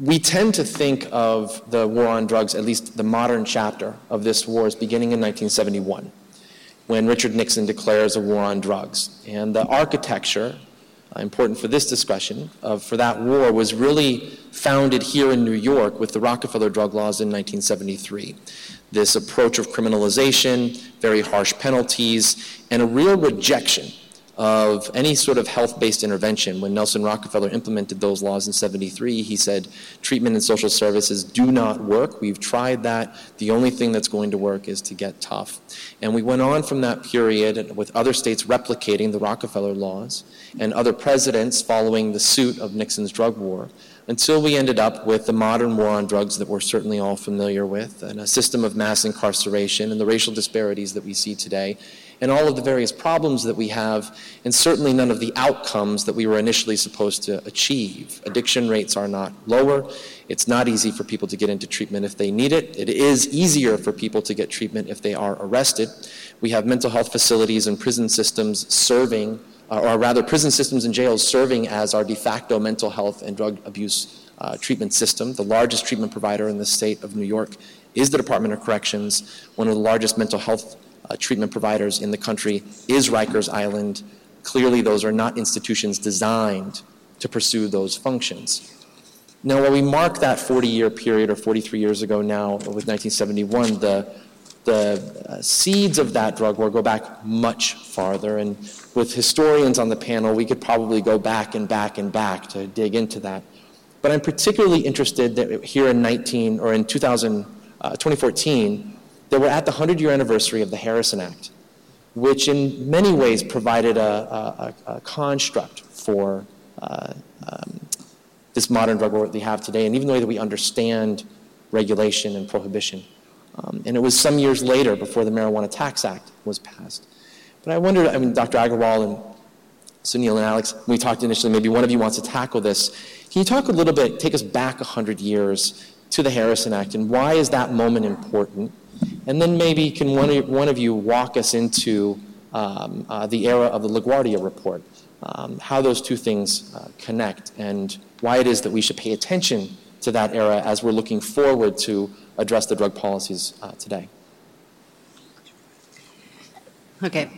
we tend to think of the war on drugs, at least the modern chapter of this war, as beginning in 1971, when Richard Nixon declares a war on drugs. And the architecture, uh, important for this discussion, of, for that war was really founded here in New York with the Rockefeller drug laws in 1973. This approach of criminalization, very harsh penalties, and a real rejection of any sort of health-based intervention. When Nelson Rockefeller implemented those laws in 73, he said, treatment and social services do not work. We've tried that. The only thing that's going to work is to get tough. And we went on from that period with other states replicating the Rockefeller laws and other presidents following the suit of Nixon's drug war until we ended up with the modern war on drugs that we're certainly all familiar with, and a system of mass incarceration and the racial disparities that we see today, and all of the various problems that we have, and certainly none of the outcomes that we were initially supposed to achieve. Addiction rates are not lower. It's not easy for people to get into treatment if they need it. It is easier for people to get treatment if they are arrested. We have mental health facilities and prison systems serving, or rather, prison systems and jails serving as our de facto mental health and drug abuse uh, treatment system. The largest treatment provider in the state of New York is the Department of Corrections, one of the largest mental health uh, treatment providers in the country is Rikers Island. Clearly, those are not institutions designed to pursue those functions. Now, while we mark that 40 year period, or 43 years ago now, with 1971, the, the uh, seeds of that drug war go back much farther. And with historians on the panel, we could probably go back and back and back to dig into that. But I'm particularly interested that here in 19 or in 2000, uh, 2014 that we're at the 100 year anniversary of the Harrison Act, which in many ways provided a, a, a construct for uh, um, this modern drug war that we have today, and even the way that we understand regulation and prohibition. Um, and it was some years later before the Marijuana Tax Act was passed. But I wondered, I mean, Dr. Agarwal and Sunil and Alex, we talked initially, maybe one of you wants to tackle this. Can you talk a little bit, take us back 100 years to the Harrison Act, and why is that moment important? And then maybe can one of, one of you walk us into um, uh, the era of the LaGuardia report, um, how those two things uh, connect, and why it is that we should pay attention to that era as we're looking forward to address the drug policies uh, today. Okay.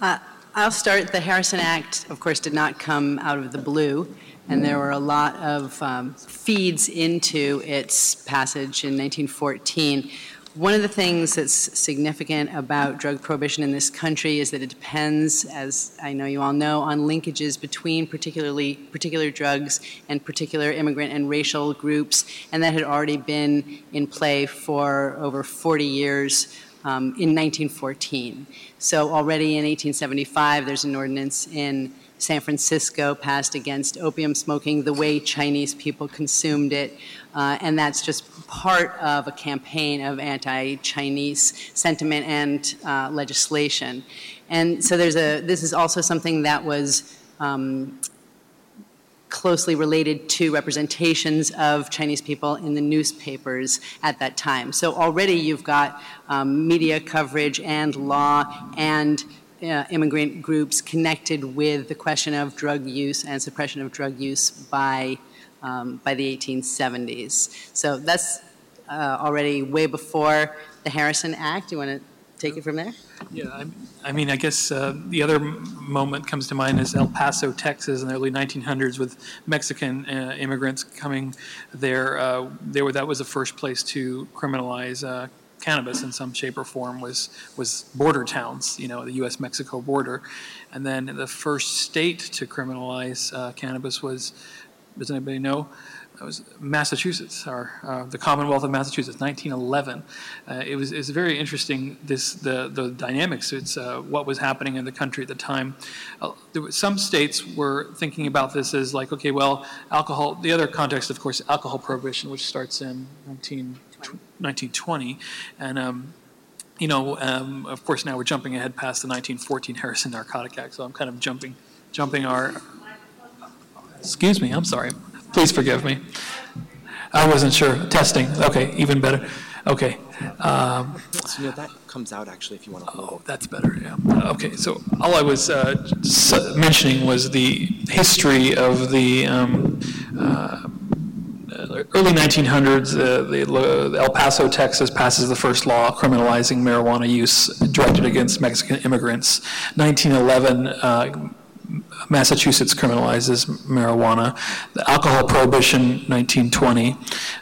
Uh, I'll start. The Harrison Act, of course, did not come out of the blue, and there were a lot of um, feeds into its passage in 1914. One of the things that's significant about drug prohibition in this country is that it depends, as I know you all know, on linkages between particularly particular drugs and particular immigrant and racial groups, and that had already been in play for over 40 years um, in 1914. So already in 1875, there's an ordinance in San Francisco passed against opium smoking, the way Chinese people consumed it. Uh, and that's just part of a campaign of anti-Chinese sentiment and uh, legislation. And so there's a, this is also something that was um, closely related to representations of Chinese people in the newspapers at that time. So already you've got um, media coverage and law and uh, immigrant groups connected with the question of drug use and suppression of drug use by um, by the 1870s. So that's uh, already way before the Harrison Act. You want to take it from there? Yeah, I, I mean, I guess uh, the other moment comes to mind is El Paso, Texas, in the early 1900s, with Mexican uh, immigrants coming there. Uh, they were that was the first place to criminalize uh, cannabis in some shape or form. Was was border towns, you know, the U.S.-Mexico border, and then the first state to criminalize uh, cannabis was does anybody know? It was Massachusetts, or uh, the Commonwealth of Massachusetts, 1911. Uh, it was it's very interesting this the the dynamics. It's uh, what was happening in the country at the time. Uh, there some states were thinking about this as like, okay, well, alcohol. The other context, of course, alcohol prohibition, which starts in 19, 1920, and um, you know, um, of course, now we're jumping ahead past the 1914 Harrison Narcotic Act, so I'm kind of jumping, jumping our Excuse me, I'm sorry. Please forgive me. I wasn't sure. Testing. Okay, even better. Okay. Um, so, you know, that comes out actually if you want to Oh, that's better, yeah. Okay, so all I was uh, mentioning was the history of the um, uh, early 1900s, uh, the, El Paso, Texas passes the first law criminalizing marijuana use directed against Mexican immigrants. 1911, uh, Massachusetts criminalizes marijuana. The Alcohol Prohibition, 1920.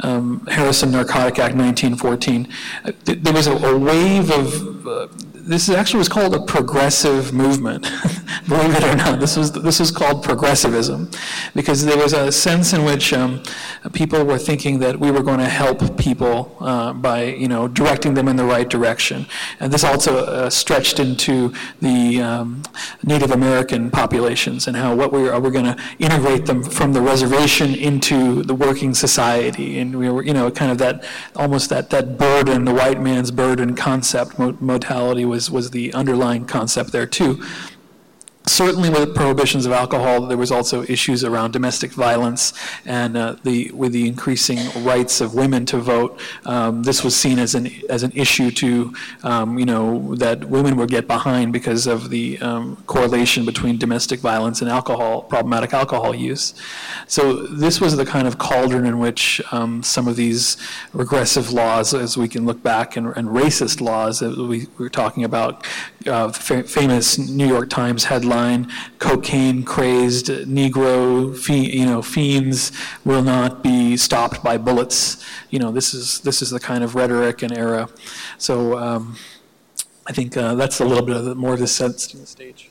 Um, Harrison Narcotic Act, 1914. Uh, there was a, a wave of uh, this actually was called a progressive movement. Believe it or not, this was this was called progressivism, because there was a sense in which um, people were thinking that we were going to help people uh, by you know directing them in the right direction, and this also uh, stretched into the um, Native American populations and how what we are we're going to integrate them from the reservation into the working society, and we were you know kind of that almost that that burden, the white man's burden concept modality was, was the underlying concept there too. Certainly, with prohibitions of alcohol, there was also issues around domestic violence and uh, the with the increasing rights of women to vote. Um, this was seen as an as an issue to um, you know that women would get behind because of the um, correlation between domestic violence and alcohol problematic alcohol use. So this was the kind of cauldron in which um, some of these regressive laws, as we can look back, and, and racist laws that we were talking about, uh, famous New York Times headline: "Cocaine crazed Negro, you know, fiends will not be stopped by bullets." You know, this is this is the kind of rhetoric and era. So um, I think uh, that's a little bit of the, more of the sense to the stage.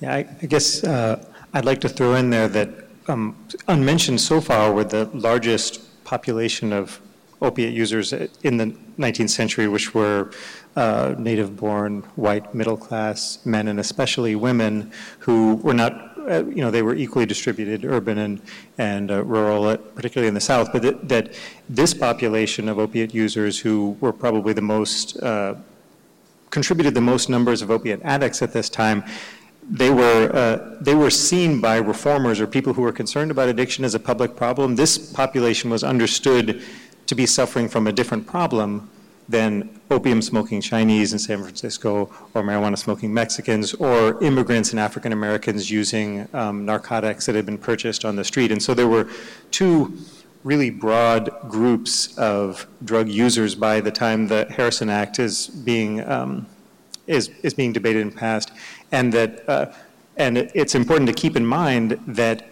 Yeah, I, I guess uh, I'd like to throw in there that um, unmentioned so far were the largest population of opiate users in the 19th century, which were uh, native born, white, middle class men, and especially women who were not, uh, you know, they were equally distributed, urban and, and uh, rural, uh, particularly in the South, but that, that, this population of opiate users who were probably the most, uh, contributed the most numbers of opiate addicts at this time, they were, uh, they were seen by reformers or people who were concerned about addiction as a public problem. This population was understood to be suffering from a different problem than opium smoking Chinese in San Francisco or marijuana smoking Mexicans or immigrants and African Americans using um, narcotics that had been purchased on the street. And so there were two really broad groups of drug users by the time the Harrison Act is being, um, is, is being debated and passed. And that, uh, and it's important to keep in mind that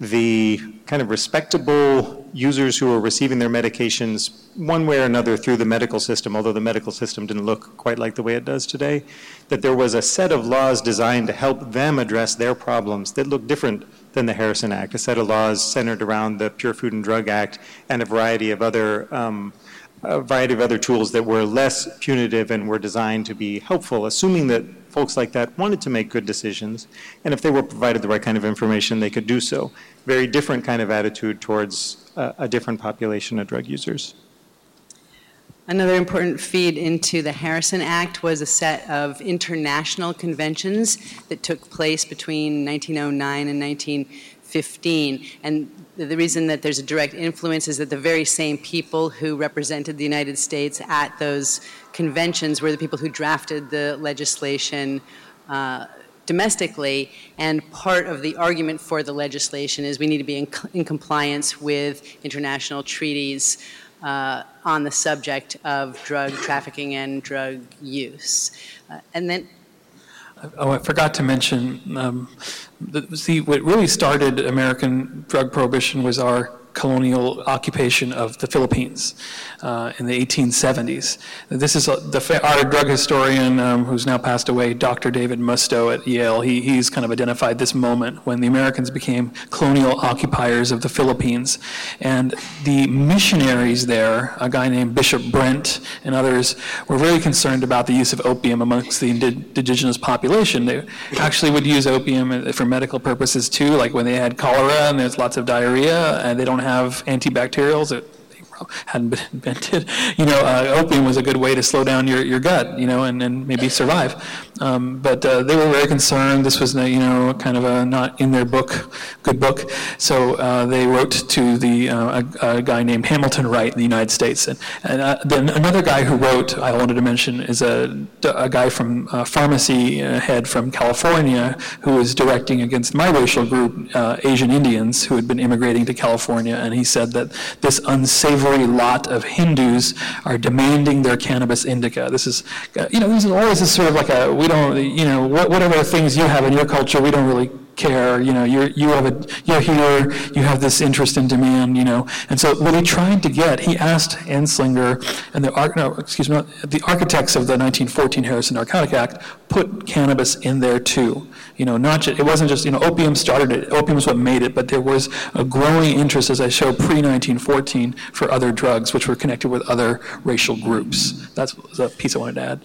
the kind of respectable users who are receiving their medications one way or another through the medical system, although the medical system didn't look quite like the way it does today, that there was a set of laws designed to help them address their problems that looked different than the Harrison Act, a set of laws centered around the Pure Food and Drug Act and a variety of other um, a variety of other tools that were less punitive and were designed to be helpful, assuming that folks like that wanted to make good decisions, and if they were provided the right kind of information, they could do so. Very different kind of attitude towards uh, a different population of drug users. Another important feed into the Harrison Act was a set of international conventions that took place between 1909 and 1915. And the reason that there's a direct influence is that the very same people who represented the United States at those conventions were the people who drafted the legislation uh, domestically. And part of the argument for the legislation is we need to be in, in compliance with international treaties uh, on the subject of drug trafficking and drug use. Uh, and then Oh, I forgot to mention, um, the, see, what really started American drug prohibition was our colonial occupation of the Philippines uh, in the 1870s. This is a, the, our drug historian um, who's now passed away, Dr. David Musto at Yale. He, he's kind of identified this moment when the Americans became colonial occupiers of the Philippines. And the missionaries there, a guy named Bishop Brent and others, were very concerned about the use of opium amongst the indigenous population. They actually would use opium for medical purposes too, like when they had cholera and there's lots of diarrhea and they don't have antibacterials. It hadn't been invented. You know, uh, opium was a good way to slow down your, your gut, you know, and, and maybe survive. Um, But uh, they were very concerned, this was, you know, kind of a not in their book, good book. So uh, they wrote to the, uh, a a guy named Hamilton Wright in the United States. And and, uh, then another guy who wrote, I wanted to mention, is a, a guy from, uh, pharmacy uh, head from California, who was directing against my racial group, Asian Indians, who had been immigrating to California. And he said that this unsavory lot of Hindus are demanding their cannabis indica. This is, you know, this is always sort of like a, we don't, you know, what- whatever things you have in your culture, we don't really care, you know, you're, you have a, you're here, you have this interest and demand, you know. And so what he tried to get, he asked Anslinger and the, no, excuse me, the architects of the 1914 Harrison Narcotic Act put cannabis in there too. You know, not just, it wasn't just, you know, opium started it, opium is what made it, but there was a growing interest, as I show, pre-1914, for other drugs which were connected with other racial groups. That's a piece I wanted to add.